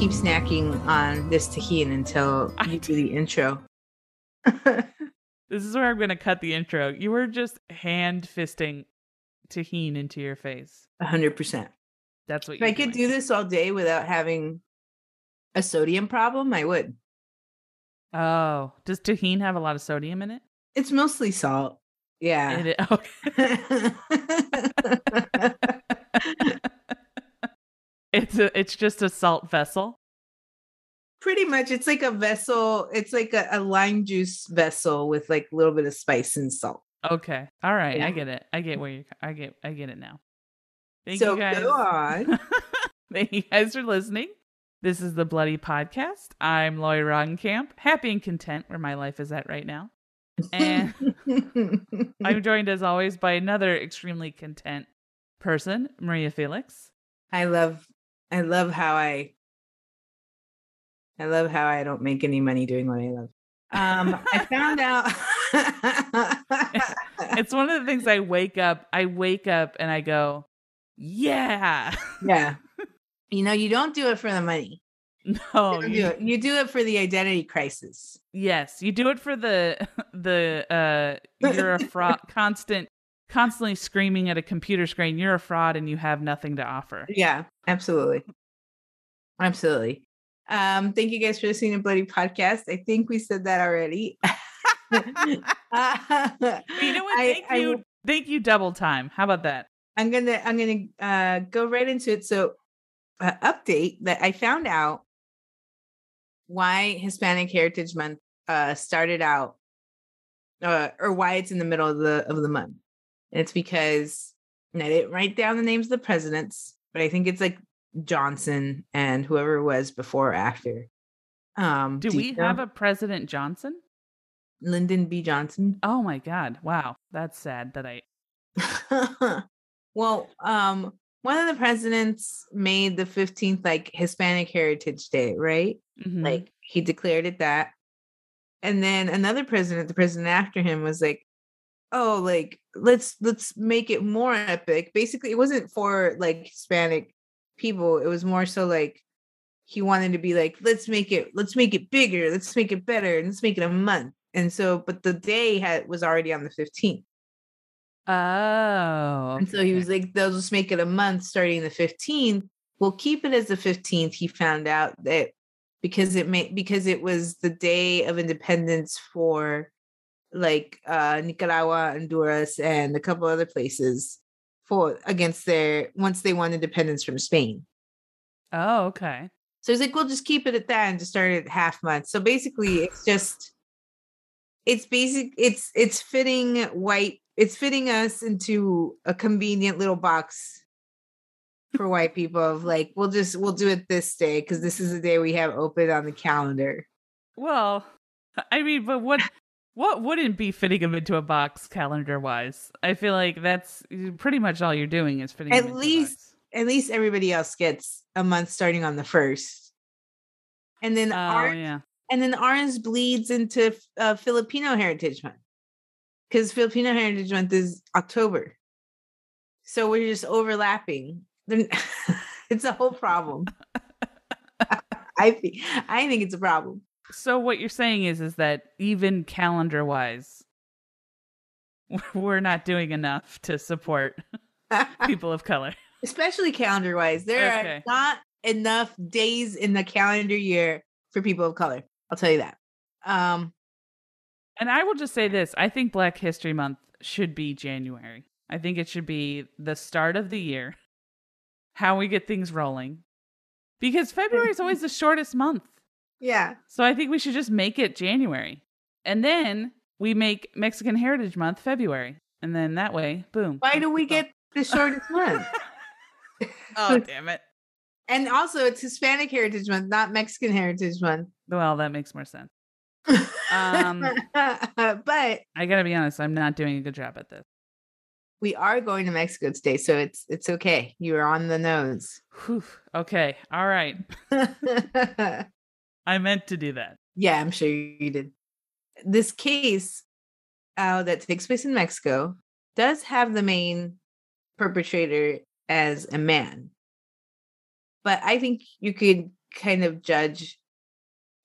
keep snacking on this Tajín until I you do the intro. This is where I'm going to cut the intro. You were just hand fisting Tajín into your face. Hundred percent. That's what If I could doing. do this all day without having a sodium problem, I would. Oh, does Tajín have a lot of sodium in it? It's mostly salt. Yeah. It okay. it's a, it's just a salt vessel. Pretty much, it's like a vessel. It's like a, a lime juice vessel with like a little bit of spice and salt. Okay. All right. Yeah. I get it. I get where you I get I get it now. Thank so you guys. So go on. Thank you guys for listening. This is the Bloody Podcast. I'm Loy Roggenkamp, happy and content where my life is at right now. And I'm joined as always by another extremely content person, Maria Felix. I love, I love how I, I love how I don't make any money doing what I love. Um, I found out. It's one of the things I wake up, I wake up and I go, yeah. yeah. You know, you don't do it for the money. No, you, do it. you do it for the identity crisis. yes, you do it for the the uh you're a fraud constant constantly screaming at a computer screen, you're a fraud and you have nothing to offer. Yeah, absolutely. Absolutely. Um, thank you guys for listening to Bloody Podcast. I think we said that already. But you know what? I- Thank I you. will- Thank you double time. How about that? I'm gonna I'm gonna uh, go right into it. So, uh, update that I found out why Hispanic Heritage Month uh, started out, uh, or why it's in the middle of the of the month. And it's because and I didn't write down the names of the presidents, but I think it's like Johnson and whoever was before or after. Um, Do you we know? have a President Johnson? Lyndon B. Johnson? Oh my God. Wow. That's sad that I. well, um, one of the presidents made the 15th like Hispanic Heritage Day, right? Mhm. Like he declared it that. And then another president, the president after him, was like, oh, like let's let's make it more epic. Basically, it wasn't for like Hispanic people. It was more so like he wanted to be like, let's make it, let's make it bigger, let's make it better, and let's make it a month. And so, but the day had was already on the 15th. oh. And so he was like, they'll just make it a month starting the 15th. We'll keep it as the 15th. He found out that because it made because it was the day of independence for like uh Nicaragua, Honduras, and a couple other places for against their once they won independence from Spain. Oh, okay. So he's like, we'll just keep it at that and just start it at half month. So basically it's just it's basic, it's it's fitting white, it's fitting us into a convenient little box for white people of like, we'll just we'll do it this day because this is the day we have open on the calendar. Well, I mean, but what what wouldn't be fitting them into a box calendar wise? I feel like that's pretty much all you're doing is fitting At him into a least-. At least everybody else gets a month starting on the first. And then Oh ours yeah. and then ours bleeds into uh, Filipino Heritage Month because Filipino Heritage Month is October, so we're just overlapping. It's a whole problem. I think I think it's a problem. So what you're saying is is that even calendar wise, we're not doing enough to support people of color. Especially calendar wise, there Okay. are not enough days in the calendar year for people of color. I'll tell you that. Um, And I will just say this: I think Black History Month should be January. I think it should be the start of the year, how we get things rolling, because February is always the shortest month. Yeah, So I think we should just make it January, and then we make Mexican Heritage Month February, and then that way, boom. why do we get the shortest month? Oh damn it! And also, it's Hispanic Heritage Month, not Mexican Heritage Month. Well, that makes more sense. Um, but I gotta be honest; I'm not doing a good job at this. we are going to Mexico today, so it's it's okay. You are on the nose. Whew. Okay, all right. I meant to do that. Yeah, I'm sure you did. This case uh, that takes place in Mexico does have the main perpetrator as a man, but I think you could kind of judge.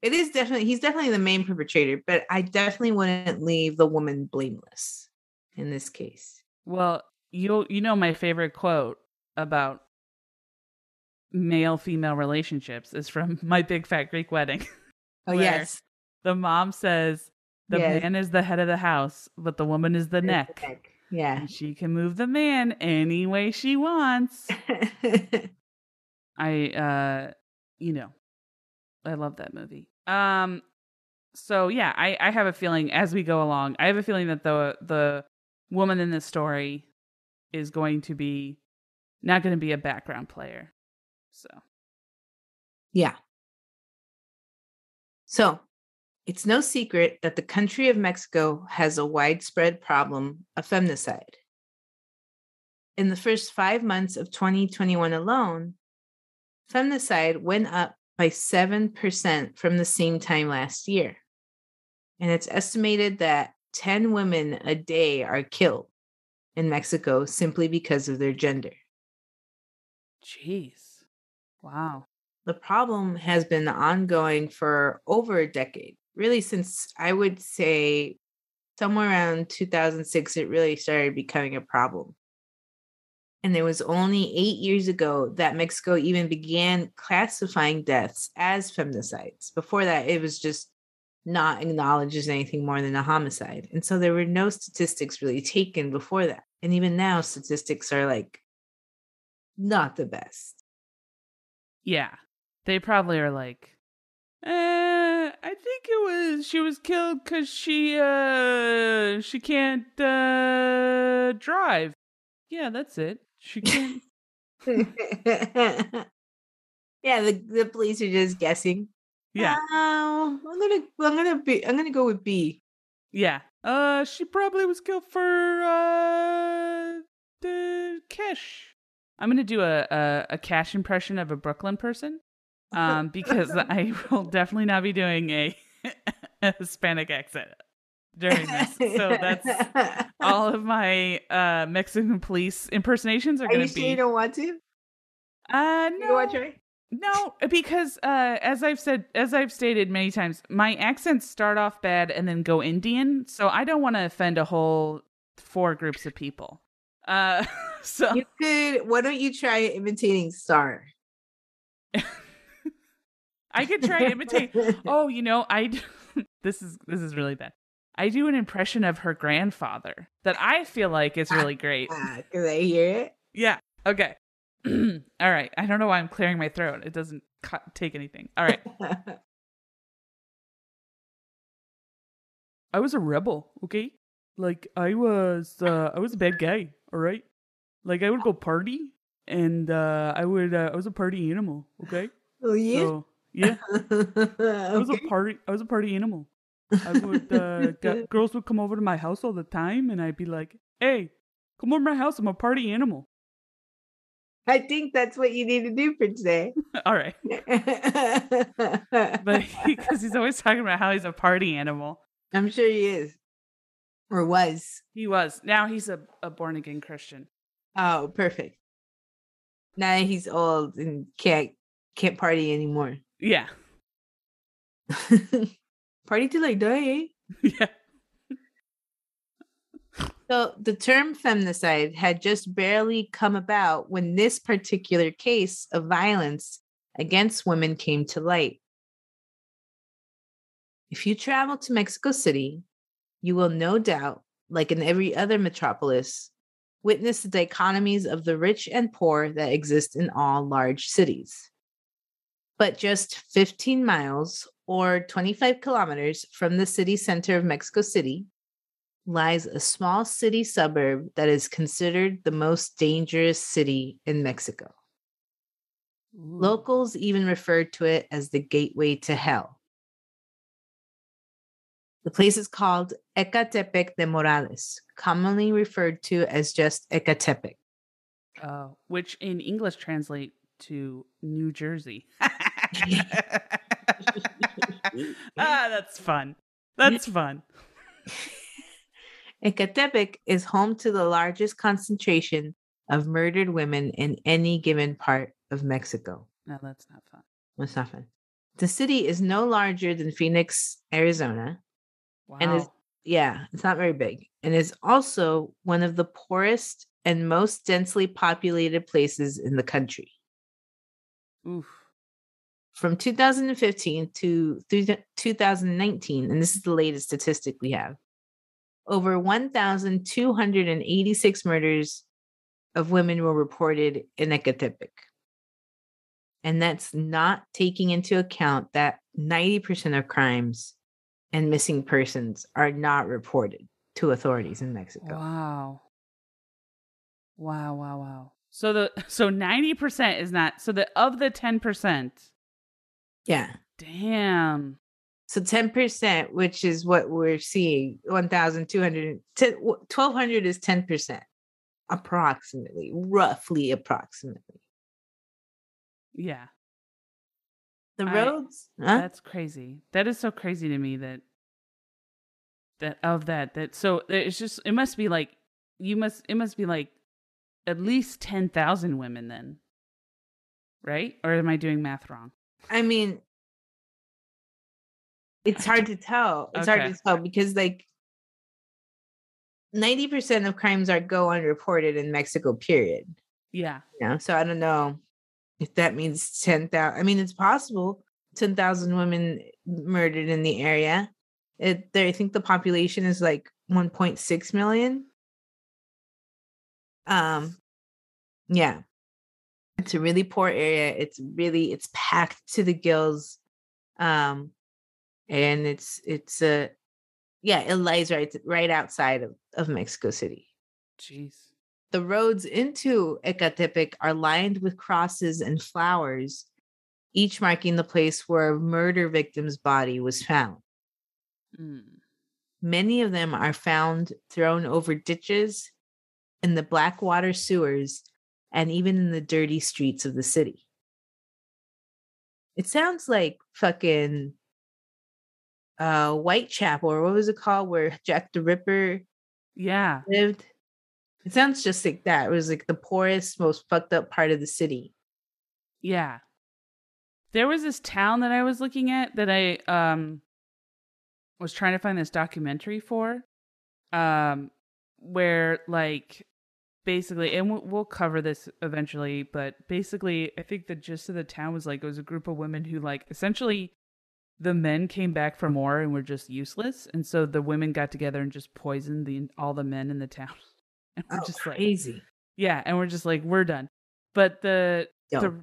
It is definitely he's definitely the main perpetrator, but I definitely wouldn't leave the woman blameless in this case. Well, you you know my favorite quote about male female relationships is from My Big Fat Greek Wedding. Oh yes. The mom says the Yes. man is the head of the house, but the woman is the It's neck. Yeah. And she can move the man any way she wants. I uh you know, I love that movie. Um so yeah, I I have a feeling as we go along, I have a feeling that the the woman in this story is going to be not going to be a background player. So, Yeah. So, it's no secret that the country of Mexico has a widespread problem of feminicide. In the first five months of 2021 alone, feminicide went up by 7% from the same time last year. And it's estimated that 10 women a day are killed in Mexico simply because of their gender. jeez. Wow. the problem has been ongoing for over a decade really since i would say somewhere around 2006 it really started becoming a problem. And it was only eight years ago that mexico even began classifying deaths as feminicides before that it was just not acknowledged as anything more than a homicide and so there were no statistics really taken before that. And even now statistics are like not the best Yeah. They probably are like uh, I think it was she was killed cuz she uh she can't uh drive. Yeah, that's it. She can't yeah, the, the police are just guessing. Yeah. Oh, I'm gonna I'm gonna be I'm gonna go with B. Yeah. Uh she probably was killed for uh the cash. I'm going to do a, a a cash impression of a Brooklyn person. Um because I will definitely not be doing a, a Hispanic accent during this. So that's all of my uh Mexican police impersonations are, Are going you to sure be you don't want to? Uh You no. don't want to? No, because uh, as I've said, as I've stated many times, my accents start off bad and then go Indian, so I don't want to offend a whole four groups of people. Uh, so You could. Why don't you try imitating Star? I could try to imitate. Oh, you know, I. this is this is really bad. I do an impression of her grandfather that I feel like is really great. Ah, Cause I hear it? Yeah. Okay. All right. I don't know why I'm clearing my throat. It doesn't cut, take anything. All right. I was a rebel, okay? Like I was uh I was a bad guy, all right? Like I would go party and uh I would uh, I was a party animal, okay? oh yeah. So, yeah, I was a party I was a party animal. I would uh girls would come over to my house all the time and I'd be like, "Hey, come over to my house. I'm a party animal." I think that's what you need to do for today. all right. But because he's always talking about how he's a party animal. I'm sure he is. Or was. He was. Now he's a, a born again Christian. Oh, perfect. Now he's old and can't can't party anymore. Yeah. party till I die, eh? Yeah. So the term femicide had just barely come about when this particular case of violence against women came to light. If you travel to Mexico City, you will no doubt, like in every other metropolis, witness the dichotomies of the rich and poor that exist in all large cities. But just 15 miles or 25 kilometers from the city center of Mexico City lies a small city suburb that is considered the most dangerous city in Mexico. Ooh. Locals even refer to it as the gateway to hell. The place is called Ecatepec de Morelos, commonly referred to as just Ecatepec. uh, which in English translate to New Jersey. ah, that's fun. That's fun. Ecatepec is home to the largest concentration of murdered women in any given part of Mexico. No, that's not fun. It's not fun. The city is no larger than Phoenix, Arizona. Wow. And is yeah, it's not very big. And is also one of the poorest and most densely populated places in the country. Oof. From 2015 to through 2019, and this is the latest statistic we have, over 1,286 murders of women were reported in Ecatepec. And that's not taking into account that 90% of crimes and missing persons are not reported to authorities in Mexico. Wow. Wow, wow, wow. So the so 90% is not so the of the 10%. Yeah. Damn. So 10%, which is what we're seeing, 1,200, 1,200 is 10%, approximately, roughly, approximately. Yeah. The I- roads, huh? That's crazy. That is so crazy to me that that of that that so it's just it must be like you must it must be like at least 10,000 women then. Right? Or am I doing math wrong? I mean, it's hard to tell. It's Okay. hard to tell because, like, 90% of crimes are go unreported in Mexico, period. Yeah. You know, so I don't know if that means 10,000. I mean, it's possible 10,000 women murdered in the area. It, I think the population is like 1.6 million. Um, yeah, it's a really poor area. It's really it's packed to the gills, um, and it's it's a yeah, it lies right right outside of of Mexico City. Jeez. The roads into Ecatepec are lined with crosses and flowers, each marking the place where a murder victim's body was found. Mm. Many of them are found thrown over ditches, in the black water sewers, and even in the dirty streets of the city. It sounds like fucking uh Whitechapel, or what was it called, where Jack the Ripper Yeah. lived. It sounds just like that. It was like the poorest, most fucked up part of the city. Yeah. There was this town that I was looking at that I um was trying to find this documentary for um where like basically and we'll, cover this eventually but basically I think the gist of the town was like it was a group of women who like essentially the men came back from war and were just useless and so the women got together and just poisoned the all the men in the town and we're Oh, just like crazy. yeah, and we're just like we're done. But the Dope.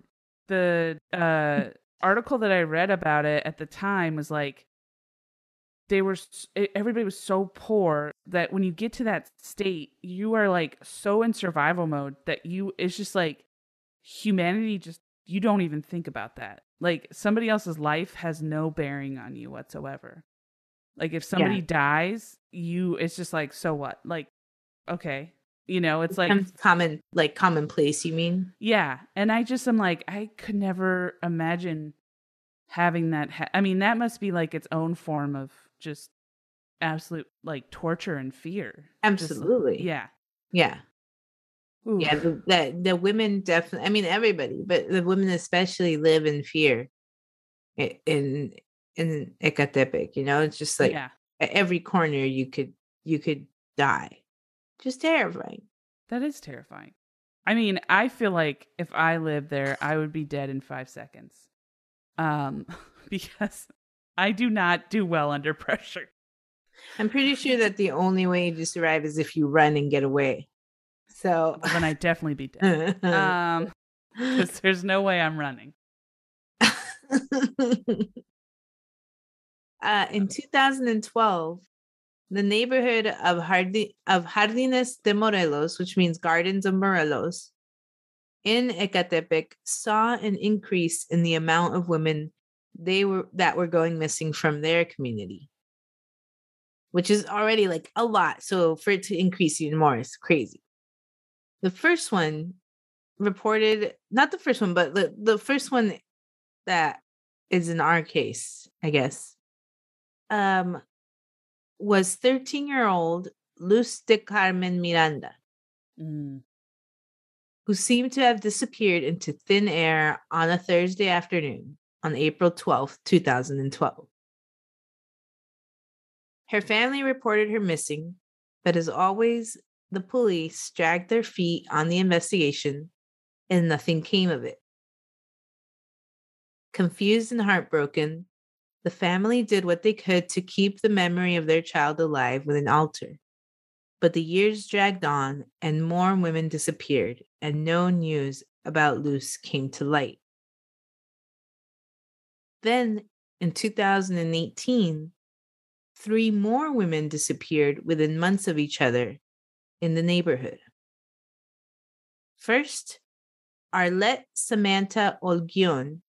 the the uh article that I read about it at the time was like they were everybody was so poor that when you get to that state, you are like so in survival mode that you it's just like humanity just you don't even think about that. Like somebody else's life has no bearing on you whatsoever. Like if somebody dies, you it's just like so what? Like okay. You know, it's like common, like commonplace. You mean? yeah, and I just am like I could never imagine having that. Ha- I mean, that must be like its own form of just absolute like torture and fear. Just, Absolutely. yeah. Yeah. Ooh. Yeah. The, the the women definitely. I mean, everybody, but the women especially live in fear. In in Ecatepec, you know, it's just like yeah. at every corner you could you could die. Just terrifying. That is terrifying. I mean, I feel like if I lived there, I would be dead in five seconds. Um, because I do not do well under pressure. I'm pretty sure that the only way to survive is if you run and get away. So Well, then I'd definitely be dead. Um, because there's no way I'm running. uh, in 2012, the neighborhood of Jardi- of Jardines de Morelos, which means Gardens of Morelos, in Ecatepec, saw an increase in the amount of women they were that were going missing from their community, which is already like a lot. So for it to increase even more is crazy. The first one reported, not the first one, but the, the first one that is in our case, I guess, um, was 13 year old Luz de Carmen Miranda, Mm. who seemed to have disappeared into thin air on a Thursday afternoon. on April 12, 2012. Her family reported her missing, but as always, the police dragged their feet on the investigation and nothing came of it. Confused and heartbroken, the family did what they could to keep the memory of their child alive with an altar. But the years dragged on, and more women disappeared, and no news about Luce came to light. Then, in 2018, three more women disappeared within months of each other in the neighborhood. First, Arlette Samantha Olguin,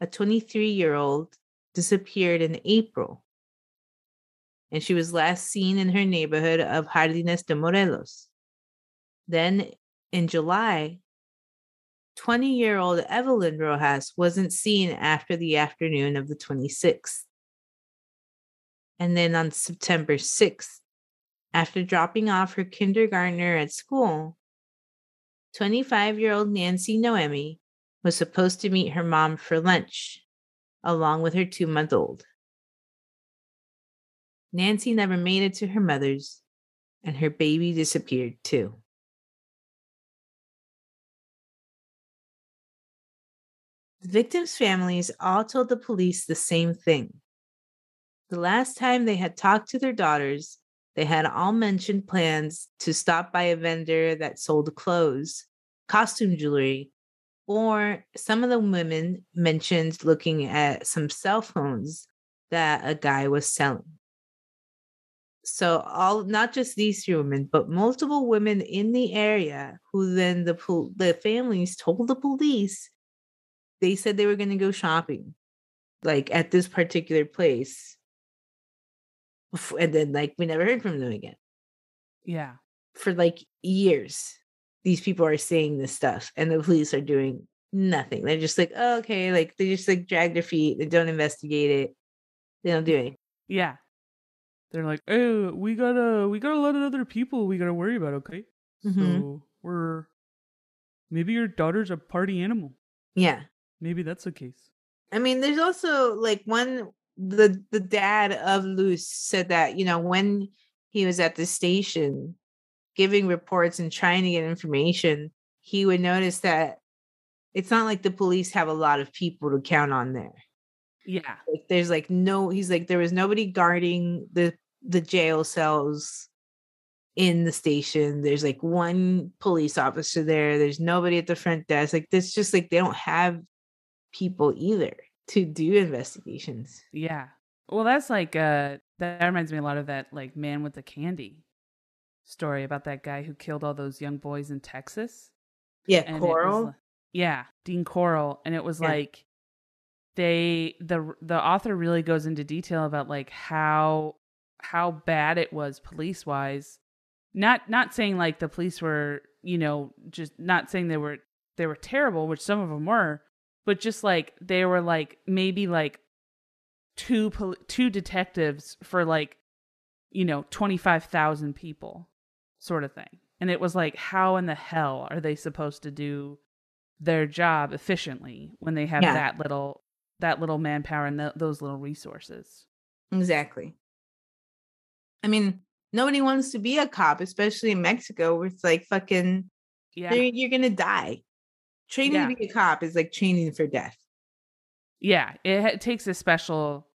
a 23 year old, disappeared in April, and she was last seen in her neighborhood of Jardines de Morelos. Then in July, 20 year old Evelyn Rojas wasn't seen after the afternoon of the 26th. And then on September 6th, after dropping off her kindergartner at school, 25 year old Nancy Noemi was supposed to meet her mom for lunch, along with her two month old. Nancy never made it to her mother's, and her baby disappeared too. The victims' families all told the police the same thing. The last time they had talked to their daughters, they had all mentioned plans to stop by a vendor that sold clothes, costume jewelry, or some of the women mentioned looking at some cell phones that a guy was selling. So all not just these three women, but multiple women in the area who then the the families told the police they said they were going to go shopping like at this particular place and then like we never heard from them again Yeah. for like years these people are saying this stuff and the police are doing nothing they're just like oh, okay like they just like drag their feet they don't investigate it they don't do anything Yeah. They're like, "Hey, we got to we got a lot of other people we got to worry about, okay? Mhm. So, we're maybe your daughter's a party animal. yeah Maybe that's the case." I mean, there's also like one the the dad of Luce said that you know when he was at the station giving reports and trying to get information, he would notice that it's not like the police have a lot of people to count on there. Yeah. Like there's like no he's like there was nobody guarding the the jail cells in the station. There's like one police officer there. There's nobody at the front desk. Like this just like they don't have people either to do investigations. Yeah. Well, that's like uh that reminds me a lot of that like man with the candy story about that guy who killed all those young boys in Texas. Yeah, and it was Corll. yeah, Dean Corll, and it was Yeah. like they the the author really goes into detail about like how how bad it was police wise. Not not saying like the police were you know just not saying they were they were terrible, which some of them were, but just like they were like maybe like two pol- two detectives for like you know 25,000 people sort of thing. And it was like how in the hell are they supposed to do their job efficiently when they have Yeah. that little that little manpower and th- those little resources. Exactly. I mean, nobody wants to be a cop, especially in Mexico, where it's like fucking Yeah. you're, gonna die. Training Yeah. to be a cop is like training for death. Yeah, it, ha- takes a special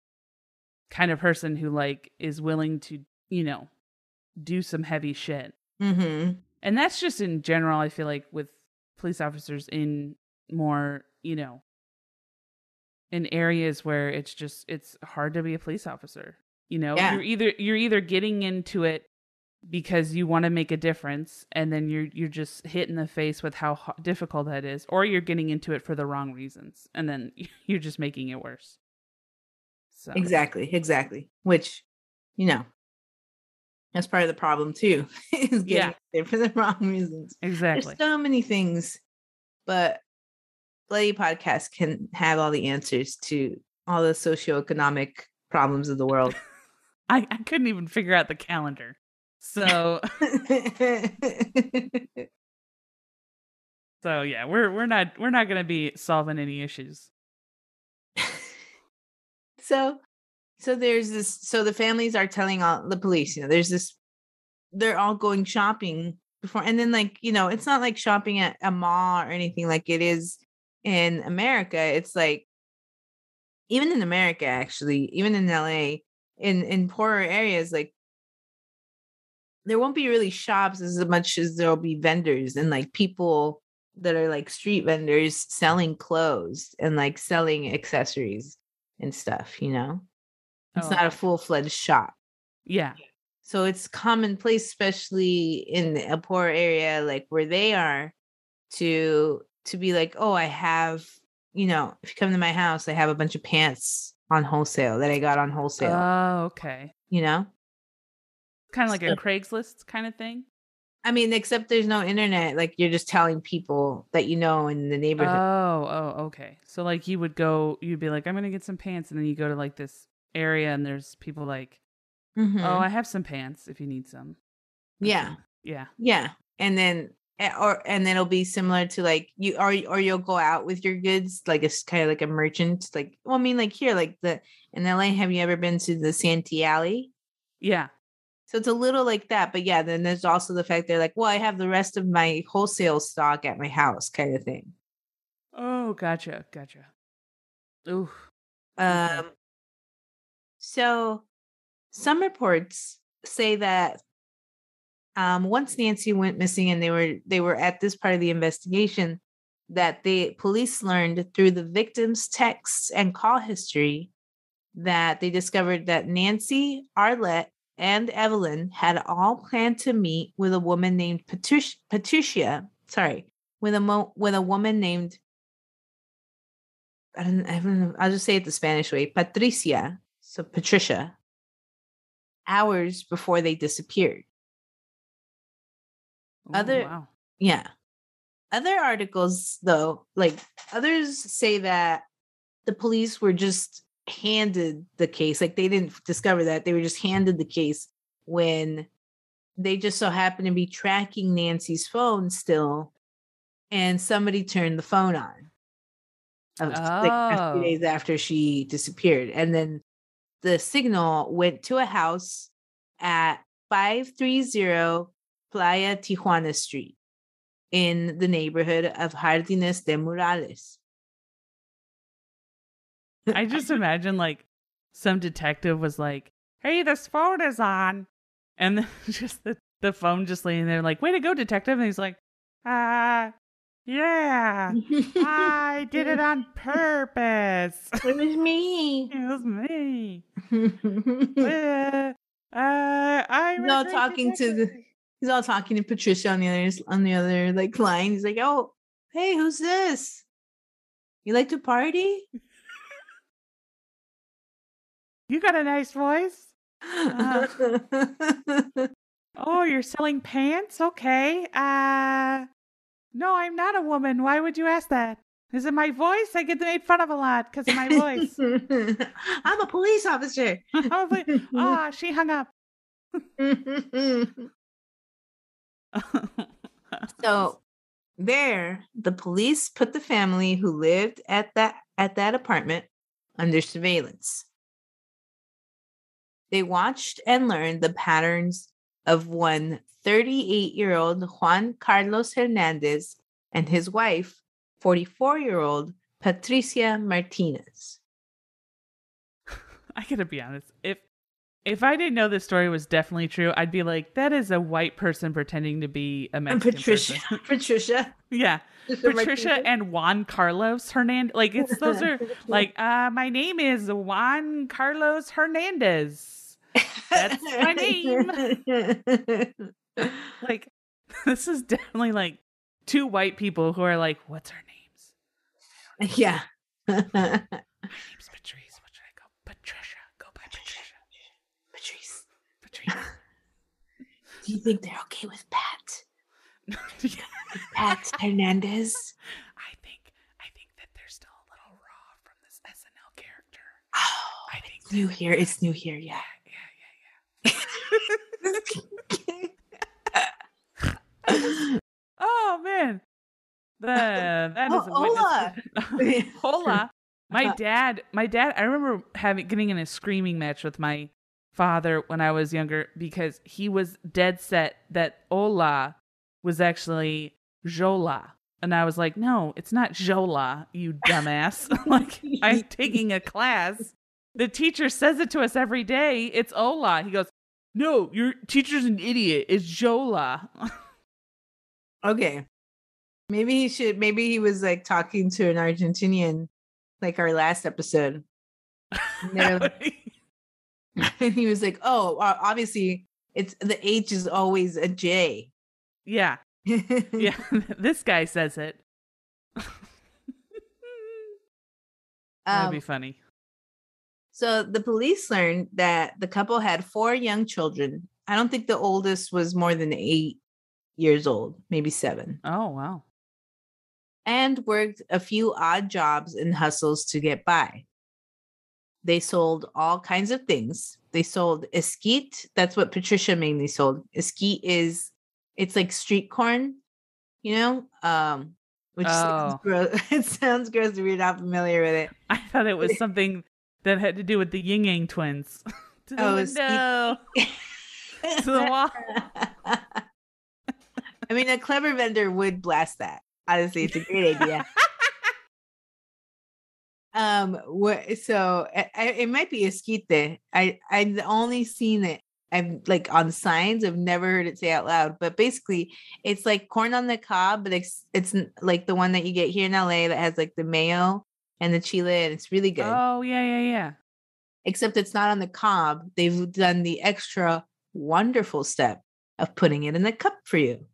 kind of person who like is willing to, you know, do some heavy shit. Mm-hmm. And that's just in general, I feel like with police officers in more, you know, in areas where it's just it's hard to be a police officer. You know, Yeah. you're either you're either getting into it because you want to make a difference and then you're you're just hit in the face with how ho- difficult that is or you're getting into it for the wrong reasons and then you're just making it worse. So Exactly, exactly. Which, you know, that's part of the problem too. is getting Yeah. there for the wrong reasons. Exactly. There's so many things, but Bloody Podcast can have all the answers to all the socioeconomic problems of the world. I, I couldn't even figure out the calendar. So so yeah, we're we're not we're not going to be solving any issues. so so there's this so the families are telling all the police, you know, there's this they're all going shopping before and then like, you know, it's not like shopping at a mall or anything like it is in America. It's like even in America actually, even in LA, in in poorer areas like there won't be really shops as much as there'll be vendors and like people that are like street vendors selling clothes and like selling accessories and stuff, you know? It's Oh, not a full fledged shop. Yeah. So it's commonplace, especially in a poor area like where they are, to to be like, oh, I have, you know, if you come to my house, I have a bunch of pants on wholesale that I got on wholesale, Oh, okay. you know? Kind of like a Craigslist kind of thing. I mean, except there's no internet. Like you're just telling people that you know in the neighborhood. Oh, oh, okay. So like you would go, you'd be like, I'm gonna get some pants, and then you go to like this area, and there's people like, Mhm. oh, I have some pants if you need some. or yeah. Yeah. Yeah, and then eh, or and then it'll be similar to like you or or you'll go out with your goods like it's kind of like a merchant. Like well, I mean, like here, like the in LA. Have you ever been to the Santee Alley? Yeah. So it's a little like that, but yeah. Then there's also the fact they're like, well, I have the rest of my wholesale stock at my house, kind of thing. Oh, gotcha, gotcha. Ooh. Um, so some reports say that um, once Nancy went missing and they were they were at this part of the investigation, that the police learned through the victim's texts and call history that they discovered that Nancy, Arlette, and Evelyn had all planned to meet with a woman named Patricia. Patricia sorry, with a mo- with a woman named I don't, I don't know. I'll just say it the Spanish way, Patricia. So Patricia. Hours before they disappeared. Ooh, Other- wow. Yeah. Other articles, though, like others say that the police were just handed the case. Like they didn't discover that. They were just handed the case when they just so happened to be tracking Nancy's phone still. And somebody turned the phone on. Of, like a few Oh. days after she disappeared. And then the signal went to a house at 530 Playa Tijuana Street in the neighborhood of Jardines de Morelos. I just imagine like some detective was like, "Hey, this phone is on," and then just the the phone just laying there, like, "Way to go, detective!" And he's like, "Ah, yeah, I did it on purpose. It was me. it was me. He's Uh, uh, I all talking to the- he's all talking to Patricia on the other on the other like line. He's like, "Oh, hey, who's this? You like to party?" You got a nice voice. Oh, you're selling pants? Okay. Uh No, I'm not a woman. Why would you ask that? Is it my voice? I get made fun of a lot because of my voice. I'm a police officer. Ah, she hung up. so there, the police put the family who lived at that at that apartment under surveillance. They watched and learned the patterns of one 38-year-old Juan Carlos Hernandez and his wife, 44-year-old Patricia Martinez. I gotta be honest. If if I didn't know this story was definitely true, I'd be like, that is a white person pretending to be a And Mexican Patricia, person. Patricia, yeah, Patricia and Juan Carlos Hernandez. Like it's those are like, uh, my name is Juan Carlos Hernandez. That's my name. Like this is definitely like two white people who are like, what's our names? Uh, yeah. My name's Patrice. What should I go? Patricia. Go by Patricia. Patrice, Patrice. do you think they're okay with Pat? Pat Hernandez? I think I think that they're still a little raw from this SNL character. Oh, I think it's new here. It's new here. Yeah. Oh man. The that is Oh, a hola. Hola. My uh-huh. dad, my dad, I remember having getting in a screaming match with my father when I was younger because he was dead set that Ola was actually Jola. And I was like, no, it's not Jola, you dumbass. like, I'm taking a class. The teacher says it to us every day. It's Ola. He goes, no, your teacher's an idiot. It's Jola. okay. Maybe he should, maybe he was like talking to an Argentinian, like our last episode. And, and he was like, oh, obviously it's the H is always a J. Yeah. yeah. this guy says it. That'd um, be funny. So the police learned that the couple had four young children. I don't think the oldest was more than eight years old, maybe seven. Oh, wow. And worked a few odd jobs and hustles to get by. They sold all kinds of things. They sold esquite. That's what Patricia mainly sold. Esquite is it's like street corn, you know? Um which oh. sounds gross. it sounds gross if you're not familiar with it. I thought it was something that had to do with the Ying Yang twins. to the oh, window. to the wall. I mean, a clever vendor would blast that. Honestly, it's a great idea. um, what? So I, I, it might be esquite. I I've only seen it. I've like on signs. I've never heard it say out loud. But basically, it's like corn on the cob, but it's it's like the one that you get here in LA that has like the mayo and the chile, and it's really good. Oh yeah, yeah, yeah. Except it's not on the cob. They've done the extra wonderful step of putting it in the cup for you.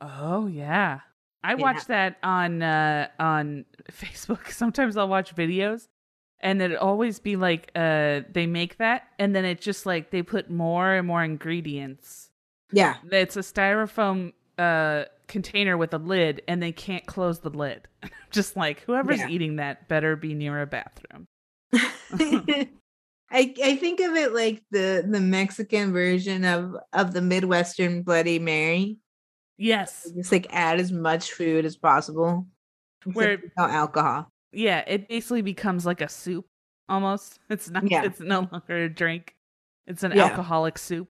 Oh yeah. I yeah. watch that on uh on Facebook. Sometimes I'll watch videos and it'd always be like uh they make that and then it's just like they put more and more ingredients. Yeah. It's a styrofoam uh container with a lid and they can't close the lid. Just like whoever's yeah. eating that better be near a bathroom. I I think of it like the the Mexican version of of the Midwestern Bloody Mary. Yes. Just like add as much food as possible. Where no alcohol. Yeah, it basically becomes like a soup almost. It's not yeah. it's no longer a drink. It's an yeah. alcoholic soup.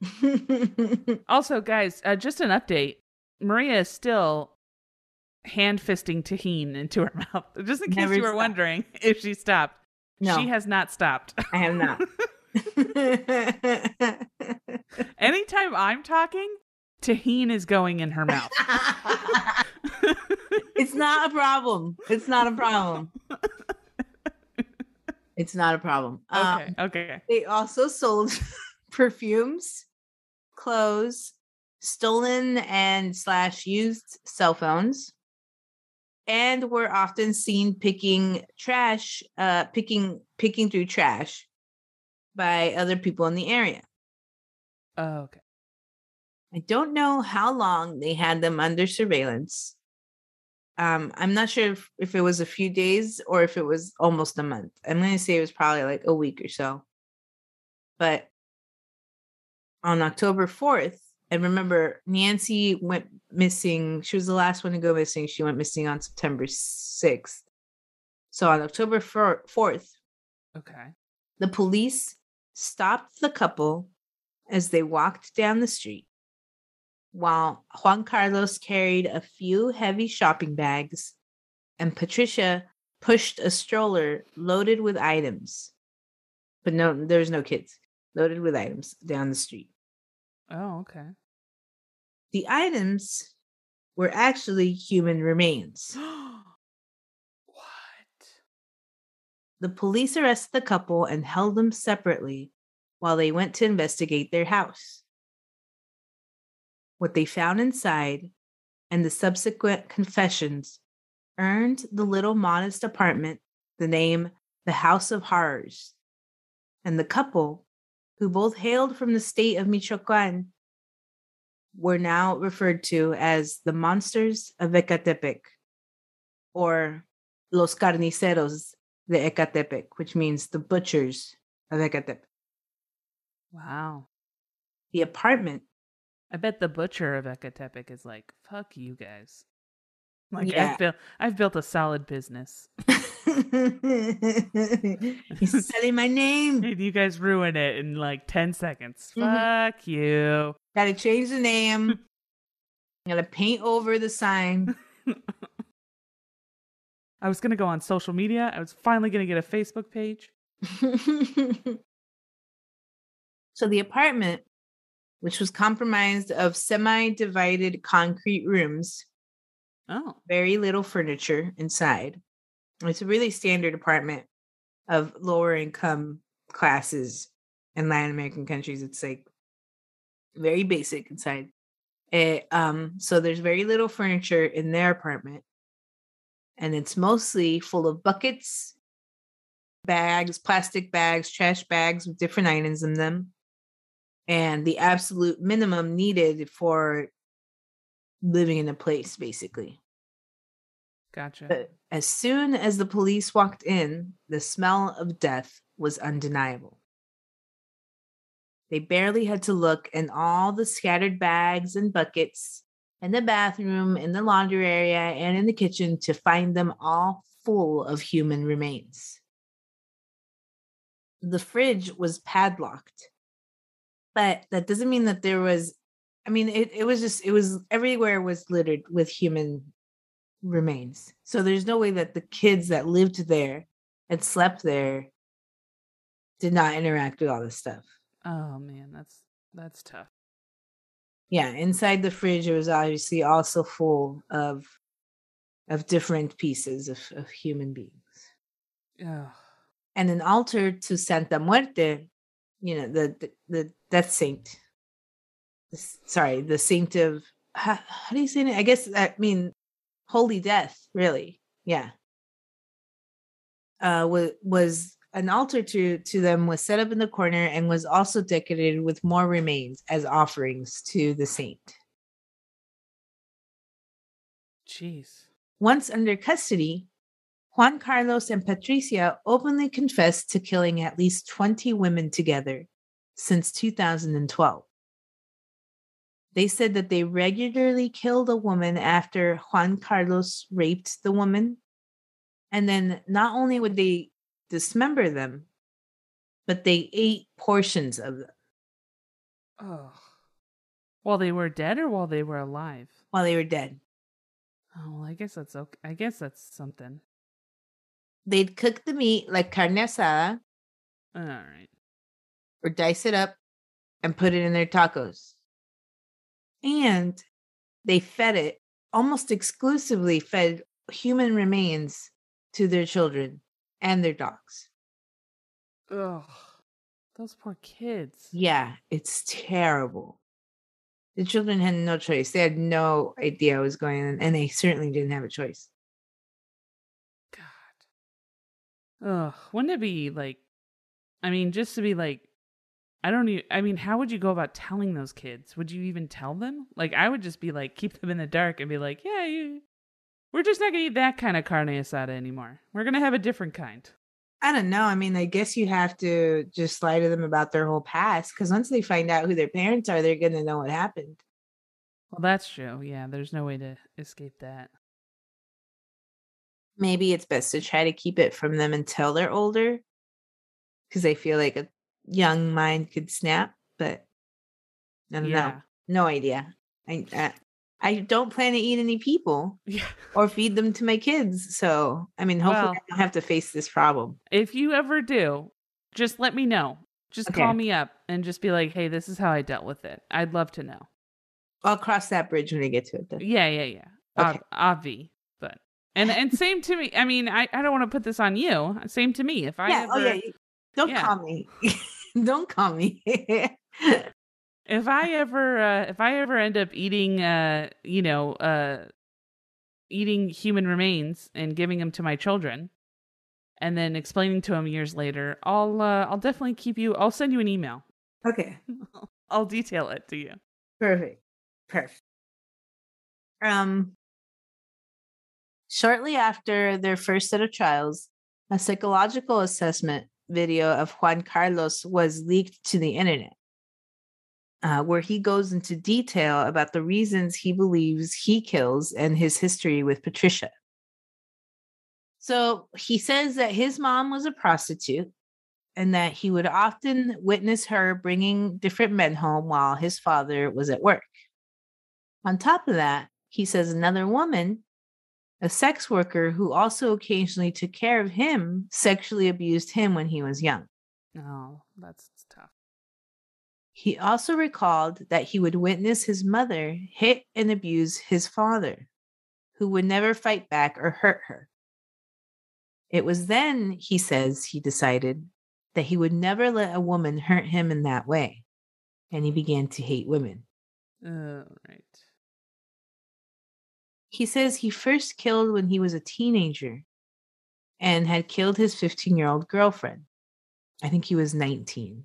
also, guys, uh, just an update. Maria is still hand fisting Tajín into her mouth. Just in case Never you were stopped. wondering if she stopped. No. She has not stopped. I have not. Anytime I'm talking, Tajín is going in her mouth. it's not a problem. It's not a problem. It's not a problem. Okay. Um, okay. They also sold perfumes, clothes, stolen and slash used cell phones. And were often seen picking trash uh picking picking through trash by other people in the area. Oh, okay. I don't know how long they had them under surveillance. Um i'm not sure if, if it was a few days or if it was almost a month. I'm going to say it was probably like a week or so. But on october 4th and remember, Nancy went missing. She was the last one to go missing. She went missing on September 6th. So on October 4th, okay. The police stopped the couple as they walked down the street while Juan Carlos carried a few heavy shopping bags and Patricia pushed a stroller loaded with items. But no, there was no kids, loaded with items down the street. Oh, okay. The items were actually human remains. what? The police arrested the couple and held them separately while they went to investigate their house. What they found inside and the subsequent confessions earned the little modest apartment the name the House of Horrors. And the couple, who both hailed from the state of Michoacan, were now referred to as the monsters of Ecatepec or Los Carniceros de Ecatepec, which means the butchers of Ecatepec. Wow. The apartment. I bet the butcher of Ecatepec is like, fuck you guys. Like Yeah. I've built I've built a solid business. He's selling my name. You guys ruin it in like 10 seconds. Mhm. Fuck you. Gotta change the name. Gotta paint over the sign. I was to go on social media. I was finally to get a Facebook page. so the apartment, which was compromised of semi-divided concrete rooms, Oh, very little furniture inside. It's a really standard apartment of lower income classes in Latin American countries. It's like very basic inside. It, um, so there's very little furniture in their apartment, and it's mostly full of buckets, bags, plastic bags, trash bags with different items in them, and the absolute minimum needed for living in a place, basically. Gotcha. But as soon as the police walked in, the smell of death was undeniable. They barely had to look in all the scattered bags and buckets in the bathroom, in the laundry area, and in the kitchen to find them all full of human remains. The fridge was padlocked, but that doesn't mean that there was. I mean, it, it was just, it was everywhere was littered with human remains. So there's no way that the kids that lived there and slept there did not interact with all this stuff. Oh man, that's that's tough. Yeah, inside the fridge it was obviously also full of of different pieces of, of human beings. Ugh. And an altar to Santa Muerte, you know, the the, the death saint. Sorry, the saint of how, how do you say it? I guess I mean holy death, really. Yeah. Uh was was an altar to to them was set up in the corner and was also decorated with more remains as offerings to the saint. Jeez. Once under custody, Juan Carlos and Patricia openly confessed to killing at least 20 women together since 2012. They said that they regularly killed a woman after Juan Carlos raped the woman. And then not only would they dismember them, but they ate portions of them Oh. While they were dead or while they were alive? while they were dead. Oh, well, I guess that's okay. I guess that's something. They'd cook the meat like carne asada All right. or dice it up and put it in their tacos. And they fed it almost exclusively fed human remains to their children and their dogs. Ugh. Those poor kids. Yeah, it's terrible. The children had no choice. They had no idea what was going on, and they certainly didn't have a choice. God. Ugh. Wouldn't it be like, I mean, just to be like, I don't even, I mean, how would you go about telling those kids? Would you even tell them? Like, I would just be like, keep them in the dark and be like, yeah, you, we're just not going to eat that kind of carne asada anymore. We're going to have a different kind. I don't know. I mean, I guess you have to just lie to them about their whole past because once they find out who their parents are, they're going to know what happened. Well, that's true. Yeah, there's no way to escape that. maybe it's best to try to keep it from them until they're older because they feel like young mind could snap but i don't know no idea I, I i don't plan to eat any people Yeah. or feed them to my kids so i mean hopefully Well- i don't have to face this problem If you ever do, just let me know. Just Okay. call me up and just be like, hey, this is how I dealt with it. I'd love to know. i'll cross that bridge when i get to it then. Yeah, yeah, yeah. Okay. Ob- obvi, but and and same to me. I mean, I, I don't want to put this on you. Same to me. If I yeah ever, oh yeah don't yeah. call me don't call me if I ever uh, if I ever end up eating uh you know uh eating human remains and giving them to my children and then explaining to them years later, I'll uh, I'll definitely keep you. I'll send you an email. okay I'll detail it to you. Perfect. Perfect. Um shortly after their first set of trials, a psychological assessment video of Juan Carlos was leaked to the internet. uh, where he goes into detail about the reasons he believes he kills and his history with Patricia. So he says that his mom was a prostitute and that he would often witness her bringing different men home while his father was at work. On top of that, he says another woman, a sex worker who also occasionally took care of him, sexually abused him when he was young. Oh, that's tough. He also recalled that he would witness his mother hit and abuse his father, who would never fight back or hurt her. It was then, he says, he decided that he would never let a woman hurt him in that way, and he began to hate women. Oh, right. He says he first killed when he was a teenager and had killed his 15 year old girlfriend. I think he was 19.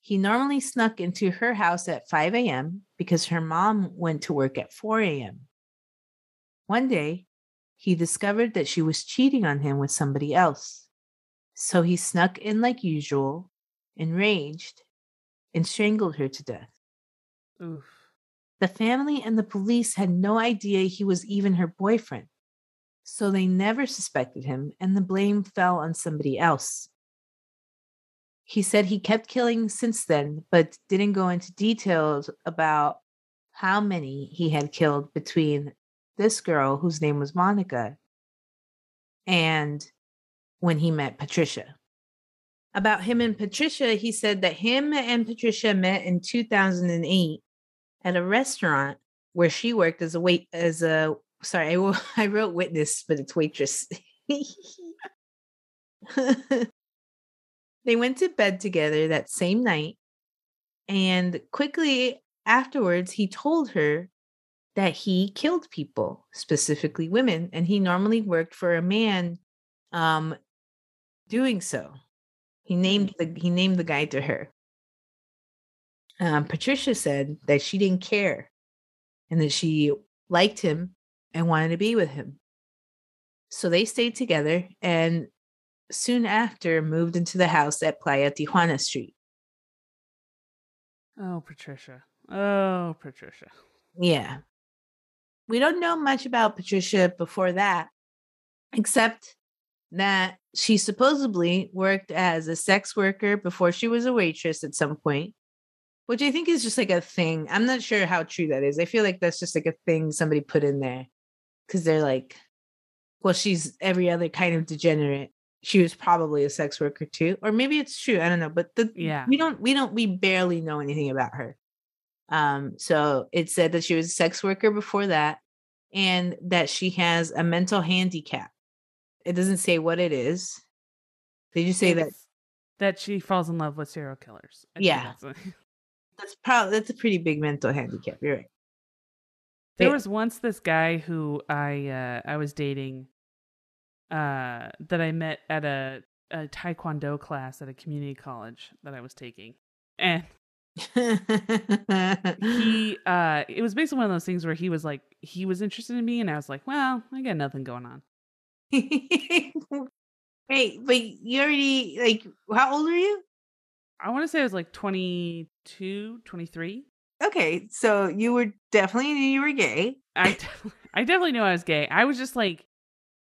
He normally snuck into her house at 5 a.m. because her mom went to work at 4 a.m. One day, he discovered that she was cheating on him with somebody else. So he snuck in like usual, enraged, and strangled her to death. Oof. The family and the police had no idea he was even her boyfriend. So they never suspected him, and the blame fell on somebody else. He said he kept killing since then, but didn't go into details about how many he had killed between this girl, whose name was Monica, and when he met Patricia. About him and Patricia, he said that him and Patricia met in 2008 at a restaurant where she worked as a wait as a sorry I, I wrote witness but it's waitress. They went to bed together that same night and quickly afterwards he told her that he killed people specifically women and he normally worked for a man um doing so. He named the he named the guy to her um, Patricia said that she didn't care and that she liked him and wanted to be with him. So they stayed together and soon after moved into the house at Playa Tijuana Street. Oh, Patricia. Oh, Patricia. Yeah. We don't know much about Patricia before that, except that she supposedly worked as a sex worker before she was a waitress at some point which I think is just like a thing. I'm not sure how true that is. I feel like that's just like a thing somebody put in there because they're like, well, she's every other kind of degenerate. She was probably a sex worker too, or maybe it's true. I don't know, but the Yeah. we don't we don't we barely know anything about her. Um, so it said that she was a sex worker before that, and that she has a mental handicap. It doesn't say what it is. Did you say that It's that she falls in love with serial killers. I Yeah. that's probably that's a pretty big mental handicap. You're right. There was once this guy who I uh, I was dating uh, that I met at a, a taekwondo class at a community college that I was taking. And he uh it was basically one of those things where he was like he was interested in me and I was like, "Well, I got nothing going on." Wait, but you already like how old are you? I want to say I was like 22, 23. Okay, so you were definitely knew you were gay. I def- I definitely knew I was gay. I was just like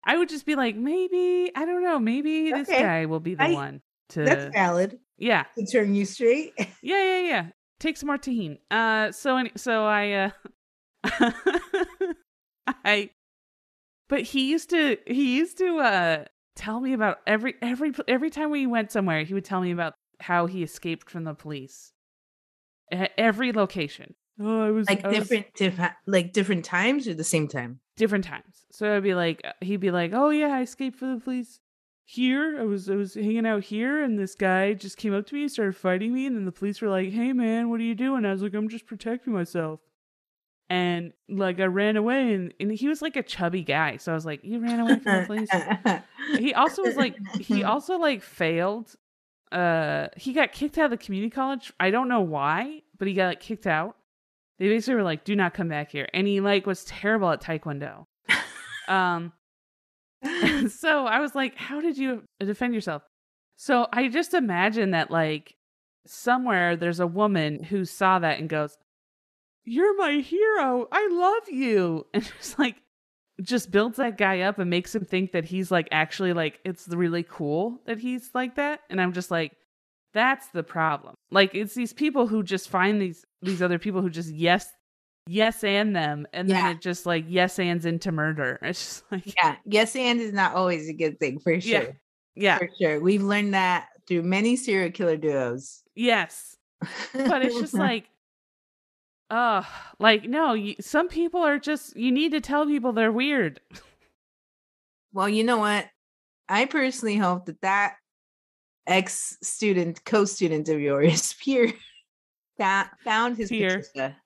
I would just be like, maybe, I don't know, maybe this guy will be the I- one to That's valid Yeah. to turn you straight. Yeah, yeah, yeah. Take some more tahini. Uh, so any, so I, uh, I, but he used to, he used to, uh, tell me about every, every, every time we went somewhere, he would tell me about how he escaped from the police. At every location. Oh, I was like I was- different, different, like different times or the same time. different times. So I'd be like, uh, he'd be like, "Oh yeah, I escaped from the police here. I was I was hanging out here, and this guy just came up to me and started fighting me, and then the police were like, "Hey man, what are you doing?" I was like, "I'm just protecting myself." And like I ran away, and, and he was like a chubby guy, so I was like, "You ran away from the police." he also was like, he also like failed. Uh, he got kicked out of the community college. I don't know why, but he got like, kicked out. They basically were like, "Do not come back here," and he like was terrible at taekwondo. Um, so I was like, how did you defend yourself? So I just imagine that like somewhere there's a woman who saw that and goes, You're my hero. I love you. And just like, just builds that guy up and makes him think that he's like actually like it's really cool that he's like that. And I'm just like, that's the problem. Like it's these people who just find these these other people who just yes yes and them and Yeah. then it just like yes ands into murder. It's just like Yeah. Yes, and is not always a good thing for sure. Yeah. yeah, For sure. We've learned that through many serial killer duos. yes. But it's just like uh like no, you, some people are just you need to tell people they're weird. well, you know what? I personally hope that that ex student, co student of yours, Pierre, found, found his Pierre. Patricia.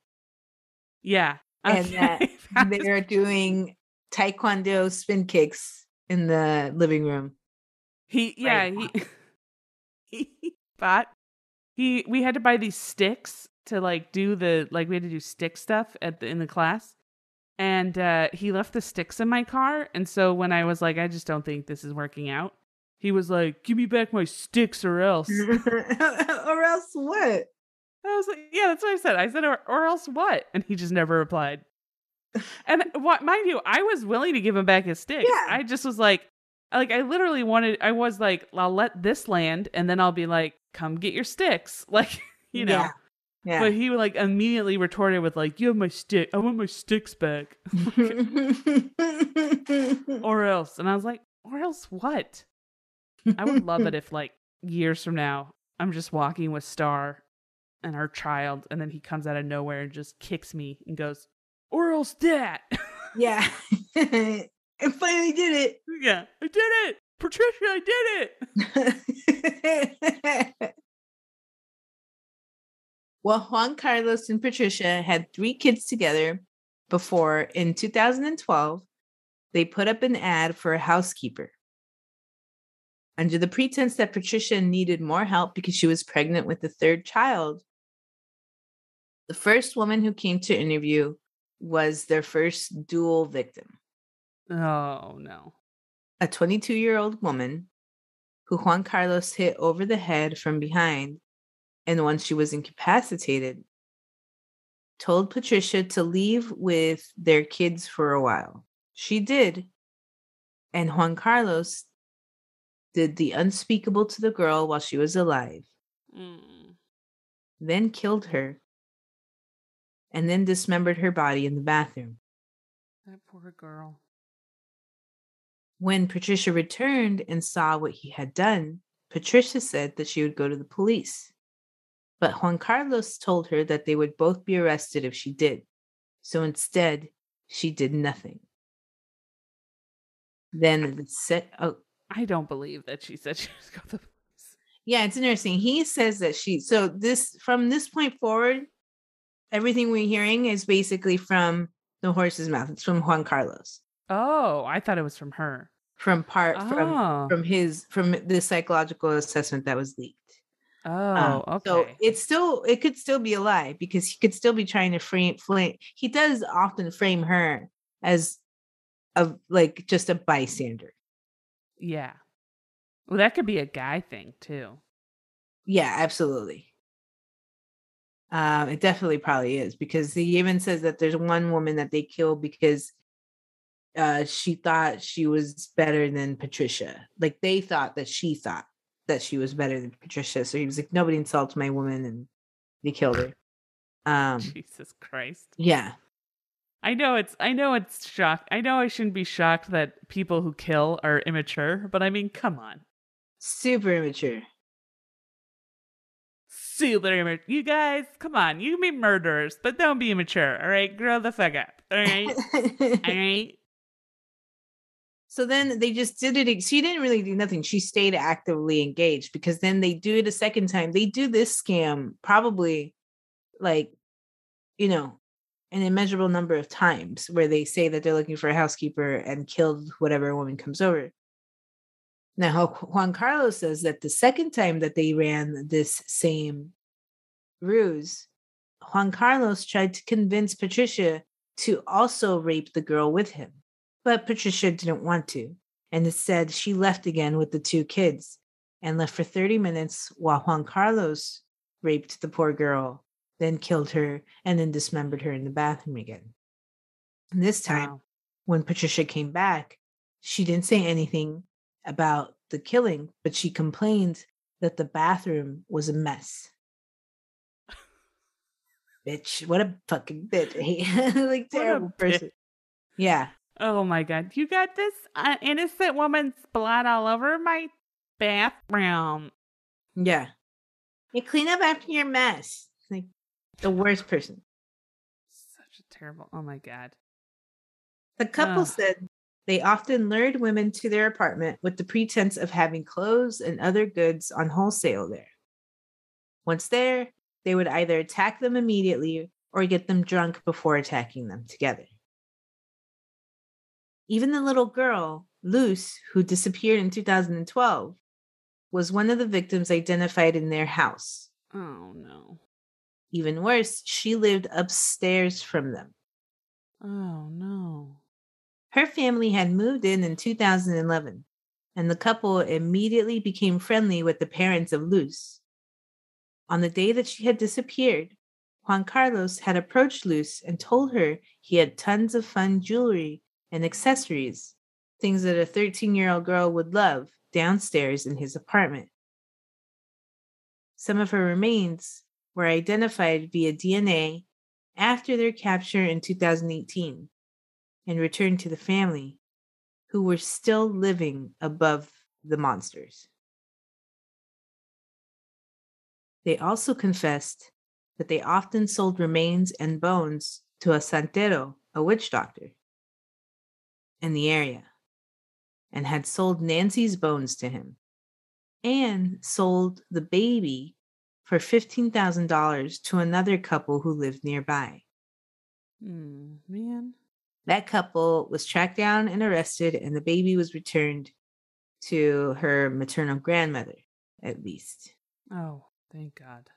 Yeah. And that They are doing taekwondo spin kicks in the living room. He yeah, Right he he bought he we had to buy these sticks to like do the like we had to do stick stuff at the in the class. And uh he left the sticks in my car and so when I was like I just don't think this is working out, he was like, "Give me back my sticks or else." or else what? I was like, "Yeah, that's what I said." I said, "Or, or else what?" And he just never replied. And what mind you, I was willing to give him back his sticks. Yeah. I just was like, like I literally wanted. I was like, I'll let this land, and then I'll be like, come get your sticks, like you know. Yeah. Yeah. But he like immediately retorted with like, "You have my stick. I want my sticks back, or else." And I was like, "Or else what?" I would love it if like years from now, I'm just walking with Star and our child, and then he comes out of nowhere and just kicks me and goes, "Or else that." yeah. I finally did it. yeah, I did it, Patricia. I did it. well, Juan Carlos and Patricia had three kids together before in 2012 they put up an ad for a housekeeper. Under the pretense that Patricia needed more help because she was pregnant with the third child, the first woman who came to interview was their first dual victim. Oh no. a 22 year old woman who Juan Carlos hit over the head from behind, and once she was incapacitated, told Patricia to leave with their kids for a while. She did, and Juan Carlos did the unspeakable to the girl while she was alive, Mm. then killed her, and then dismembered her body in the bathroom. That poor girl. When Patricia returned and saw what he had done, Patricia said that she would go to the police. But Juan Carlos told her that they would both be arrested if she did. So instead, she did nothing. Then the set oh I don't believe that she said she was going to the police. yeah, it's interesting. He says that she so this from this point forward, everything we're hearing is basically from the horse's mouth. It's from Juan Carlos. Oh, I thought it was from her. From part from Oh. from his from the psychological assessment that was leaked. Oh, Um, okay. So it's still it could still be a lie because he could still be trying to frame flame. He does often frame her as a like just a bystander. yeah. Well, that could be a guy thing too. Yeah, absolutely. Um, it definitely probably is because he even says that there's one woman that they killed because uh she thought she was better than Patricia. Like they thought that she thought that she was better than Patricia. So he was like, nobody insults my woman and they killed her. Um Jesus Christ. yeah. I know it's I know it's shocked. I know I shouldn't be shocked that people who kill are immature, but I mean, come on. Super immature. Super immature. You guys, come on. You can be murderers, but don't be immature. All right, grow the fuck up. All right, all right. So then they just did it. She didn't really do nothing. She stayed actively engaged because then they do it a second time. They do this scam probably like, you know, an immeasurable number of times where they say that they're looking for a housekeeper and killed whatever woman comes over. Now, Juan Carlos says that the second time that they ran this same ruse, Juan Carlos tried to convince Patricia to also rape the girl with him. But Patricia didn't want to. And instead, she left again with the two kids and left for 30 minutes while Juan Carlos raped the poor girl, then killed her, and then dismembered her in the bathroom again. And this time, Wow. when Patricia came back, she didn't say anything about the killing, but she complained that the bathroom was a mess. bitch, what a fucking bitch. like terrible person. Yeah. Oh my god. You got this uh, innocent woman's blood all over my bathroom. Yeah. You clean up after your mess. Like the worst person. Such a terrible. Oh my god. The couple Ugh. said they often lured women to their apartment with the pretense of having clothes and other goods on wholesale there. Once there, they would either attack them immediately or get them drunk before attacking them together. Even the little girl, Luz, who disappeared in 2012, was one of the victims identified in their house. Oh no. Even worse, she lived upstairs from them. Oh no. Her family had moved in in 2011, and the couple immediately became friendly with the parents of Luz. On the day that she had disappeared, Juan Carlos had approached Luz and told her he had tons of fun jewelry and accessories, things that a 13 year old girl would love, downstairs in his apartment. Some of her remains were identified via DNA after their capture in 2018 and returned to the family, who were still living above the monsters. They also confessed that they often sold remains and bones to a santero, a witch doctor, in the area, and had sold Nancy's bones to him, and sold the baby for $15,000 to another couple who lived nearby. Hmm, man. That couple was tracked down and arrested, and the baby was returned to her maternal grandmother, at least. Oh, thank God.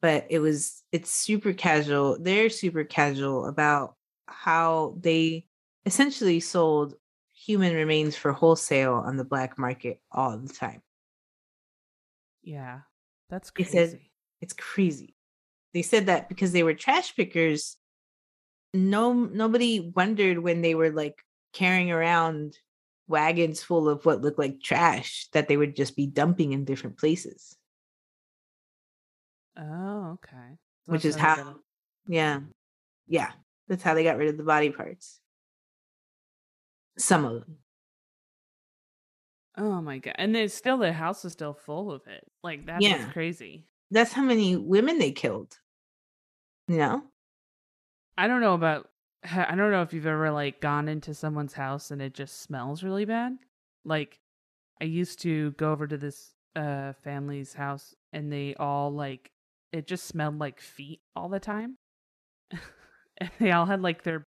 But it was, it's super casual. They're super casual about how they essentially sold human remains for wholesale on the black market all the time. Yeah. That's crazy. said- It's crazy. They said that because they were trash pickers, no nobody wondered when they were like carrying around wagons full of what looked like trash that they would just be dumping in different places. oh, okay. So which is how yeah. Yeah. That's how they got rid of the body parts. Some of them. Oh my god. And then still the house is still full of it. Like that's Yeah. crazy. That's how many women they killed. You know? I don't know about I don't know if you've ever like gone into someone's house and it just smells really bad. Like I used to go over to this uh family's house and they all like it just smelled like feet all the time. and they all had like their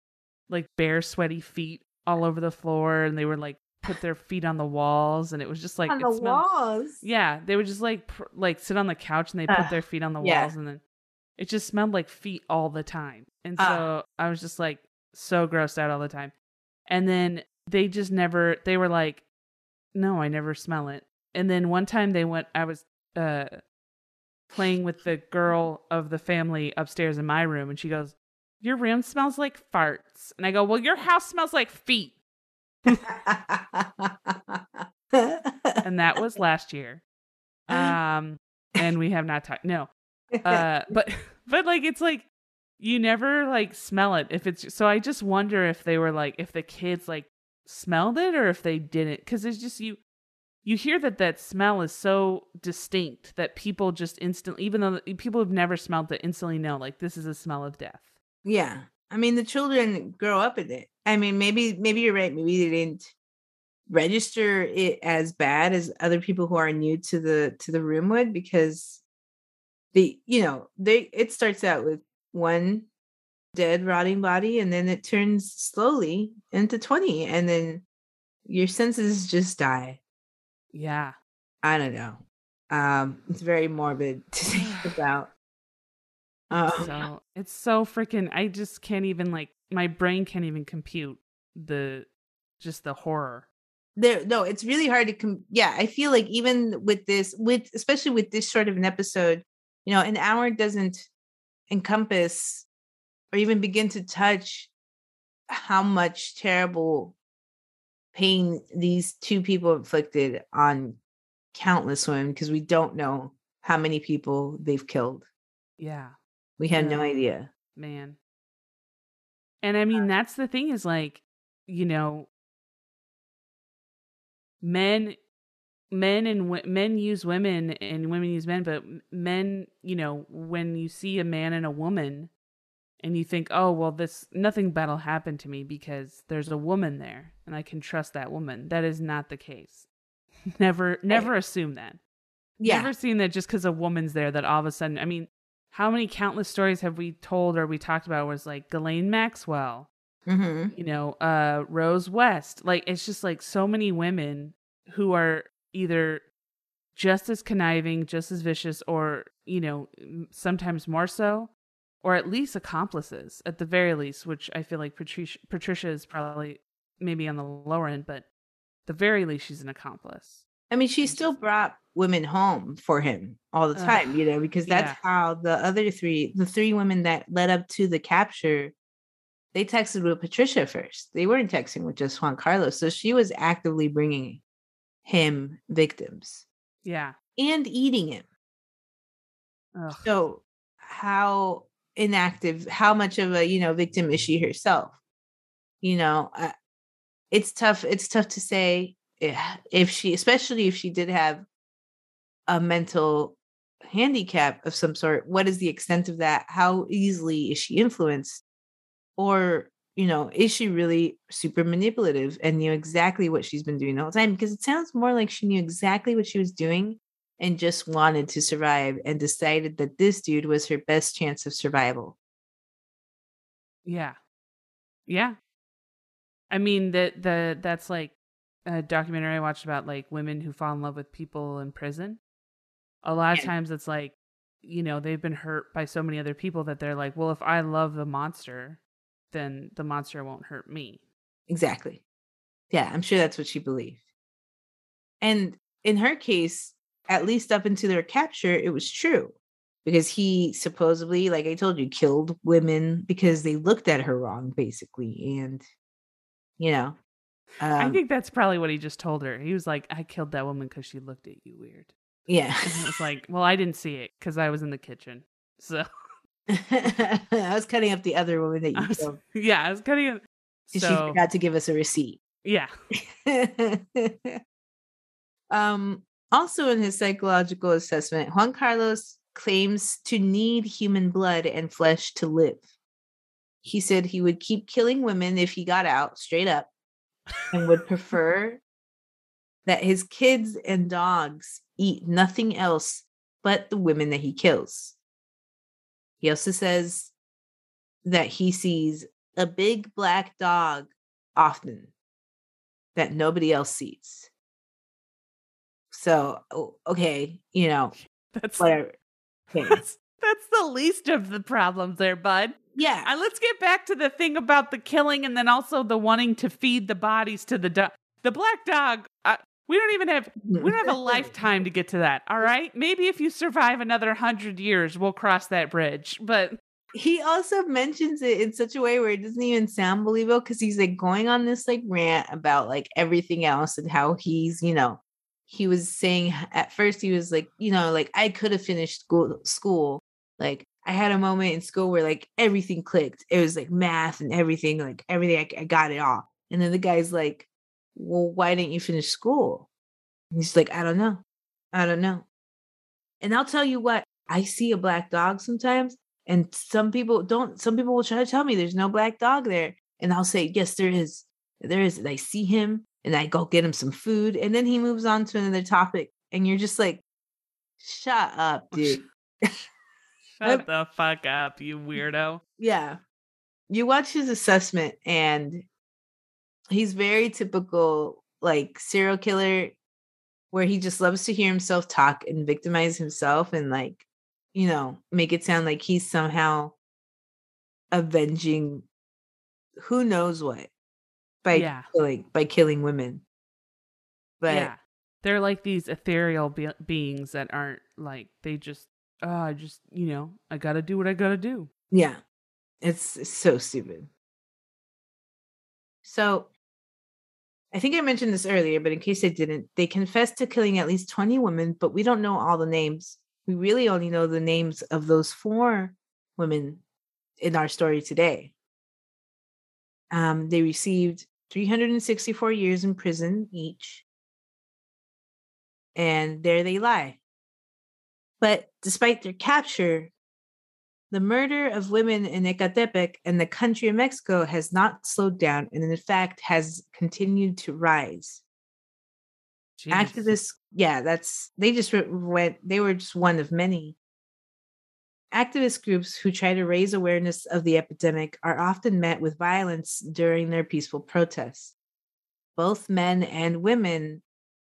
like bare sweaty feet all over the floor and they were like put their feet on the walls and it was just like on the smelled- walls. Yeah, they would just like pr- like sit on the couch and they put their feet on the yeah. walls and then it just smelled like feet all the time. And so Ugh. I was just like so grossed out all the time. And then they just never they were like no, I never smell it. And then one time they went I was uh playing with the girl of the family upstairs in my room and she goes, "Your room smells like farts." And I go, "Well, your house smells like feet." And that was last year. Um and we have not talked. No. uh but but like it's like you never like smell it if it's so i just wonder if they were like if the kids like smelled it or if they didn't because it's just you you hear that that smell is so distinct that people just instantly even though people have never smelled it instantly know like this is a smell of death yeah. I mean the children grow up in it. I mean maybe maybe you're right. Maybe they didn't register it as bad as other people who are new to the to the room would because the you know they it starts out with one dead rotting body and then it turns slowly into 20 and then your senses just die yeah i don't know um it's very morbid to think about um, so it's so freaking i just can't even like my brain can't even compute the just the horror. There no it's really hard to com- yeah i feel like even with this with especially with this sort of an episode you know an hour doesn't encompass or even begin to touch how much terrible pain these two people inflicted on countless women because we don't know how many people they've killed. Yeah, we had no idea. Man. And I mean, that's the thing is like, you know, men men and wo- men use women and women use men but men you know when you see a man and a woman and you think oh well this nothing bad'll happen to me because there's a woman there and i can trust that woman. That is not the case. Never never assume that. Yeah. never seen that just because a woman's there that all of a sudden i mean how many countless stories have we told or we talked about was like Ghislaine Maxwell hmm you know, uh Rose West. Like it's just like so many women who are either just as conniving, just as vicious or, you know, sometimes more so or at least accomplices at the very least, which I feel like Patricia Patricia is probably maybe on the lower end, but the very least she's an accomplice. I mean, she still brought women home for him all the Ugh, time, you know, because that's yeah. how the other three, the three women that led up to the capture, they texted with Patricia first. They weren't texting with just Juan Carlos. So she was actively bringing him victims Yeah. and eating him. Ugh. So how inactive, how much of a, you know, victim is she herself? You know, uh, it's tough. It's tough to say if, she, especially if she did have a mental handicap of some sort, what is the extent of that? How easily is she influenced? Or, you know, is she really super manipulative and knew exactly what she's been doing the whole time? Because it sounds more like she knew exactly what she was doing and just wanted to survive and decided that this dude was her best chance of survival. Yeah. Yeah. I mean that the that's like a documentary I watched about like women who fall in love with people in prison. A lot of Yeah. times it's like, you know, they've been hurt by so many other people that they're like, well, if I love the monster, then the monster won't hurt me. Exactly. Yeah, I'm sure that's what she believed. And in her case, at least up until their capture, it was true because he supposedly, like I told you, killed women because they looked at her wrong, basically. And, you know, I um, think that's probably what he just told her. He was like, I killed that woman because she looked at you weird. yeah. And it was like, well, I didn't see it because I was in the kitchen. So I was cutting up the other woman that you was, killed. yeah, I was cutting it. 'cause So She forgot to give us a receipt. yeah, um, also, in his psychological assessment, Juan Carlos claims to need human blood and flesh to live. He said he would keep killing women if he got out straight up and would prefer that his kids and dogs eat nothing else but the women that he kills. He also says that he sees a big black dog often that nobody else sees. So, okay, you know, that's whatever. Okay. That's, that's the least of the problems there, bud. Yeah. Uh, let's get back to the thing about the killing and then also the wanting to feed the bodies to the dog. The black dog, uh, we don't even have we don't have a lifetime to get to that. All right, maybe if you survive another hundred years, we'll cross that bridge. But he also mentions it in such a way where it doesn't even sound believable because he's like going on this like rant about like everything else and how he's you know he was saying at first he was like you know like i could have finished school school like i had a moment in school where like everything clicked. It was like math and everything like everything i, I got it all. And then the guy's like well why didn't you finish school? And he's like i don't know. I don't know. And i'll tell you what i see a black dog sometimes and some people don't some people will try to tell me there's no black dog there and i'll say yes there is. There is. And i see him and i go get him some food and then he moves on to another topic and you're just like shut up dude shut the fuck up, you weirdo. yeah you watch his assessment and he's very typical like serial killer where he just loves to hear himself talk and victimize himself and like you know make it sound like he's somehow avenging who knows what by Yeah. killing by killing women But yeah. They're like these ethereal be- beings that aren't like they just oh, I just, you know, I got to do what I got to do. yeah, it's, so stupid. So I think I mentioned this earlier, but in case I didn't, they confessed to killing at least 20 women, but we don't know all the names. We really only know the names of those four women in our story today. Um, they received 364 years in prison each. And there they lie. But despite their capture, the murder of women in Ecatepec and the country of Mexico has not slowed down and, in fact, has continued to rise. Jeez. Activists, yeah, that's they just went, they were just one of many. Activist groups who try to raise awareness of the epidemic are often met with violence during their peaceful protests. Both men and women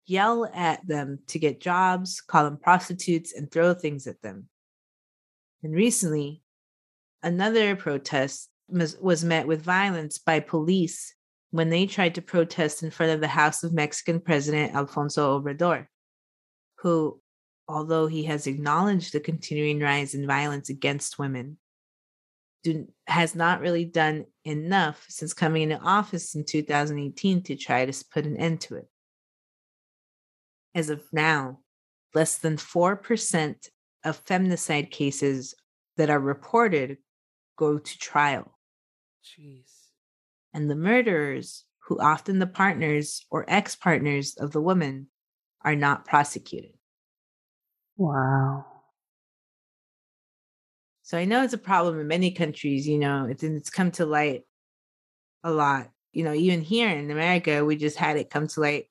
yell at them to get jobs, call them prostitutes, and throw things at them. And recently, another protest was, met with violence by police when they tried to protest in front of the house of Mexican President Alfonso Obrador, who, although he has acknowledged the continuing rise in violence against women, has not really done enough since coming into office in 2018 to try to put an end to it. As of now, less than 4% of femicide cases that are reported go to trial. Jeez. And the murderers, who often the partners or ex partners of the woman, are not prosecuted. Wow. So I know it's a problem in many countries, you know, it's, it's come to light a lot. You know, even here in America, we just had it come to light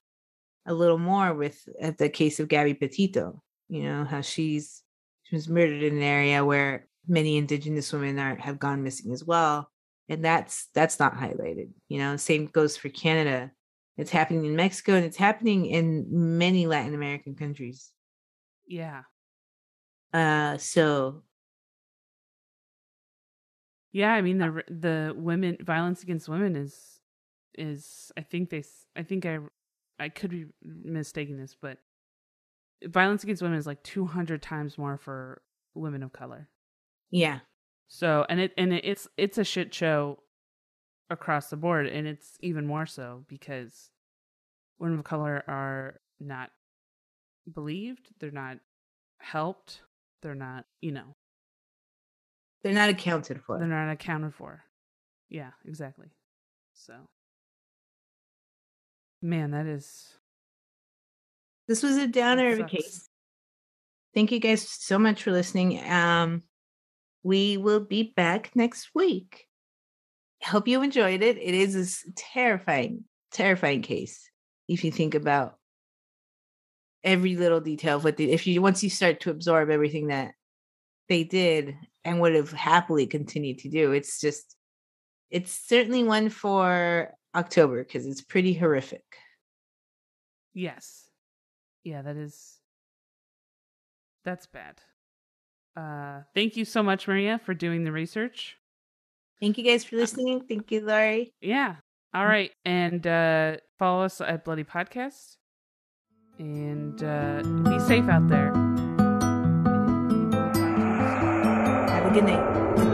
a little more with at the case of Gabby Petito, you know, how she's she was murdered in an area where many indigenous women are have gone missing as well. And that's that's not highlighted. You know, same goes for Canada. It's happening in Mexico and it's happening in many Latin American countries. Yeah. Uh so Yeah, I mean the the women violence against women is is I think they I think I I could be mistaking this, but violence against women is like 200 times more for women of color. yeah. So, and it and it, it's it's a shit show across the board and it's even more so because women of color are not believed, they're not helped, they're not, you know, They're not accounted for. they're not accounted for. Yeah, exactly. So, man, that is this was a downer of a case. Thank you guys so much for listening. Um, we will be back next week. Hope you enjoyed it. It is a terrifying, terrifying case if you think about every little detail of what they, if you once you start to absorb everything that they did and would have happily continued to do. It's just it's certainly one for October because it's pretty horrific. yes. Yeah, that is that's bad. Uh thank you so much Maria for doing the research. Thank you guys for listening. Thank you, Laurie. Yeah. All right. And uh follow us at Bloody Podcast. And uh be safe out there. And we will talk to you soon. Have a good night.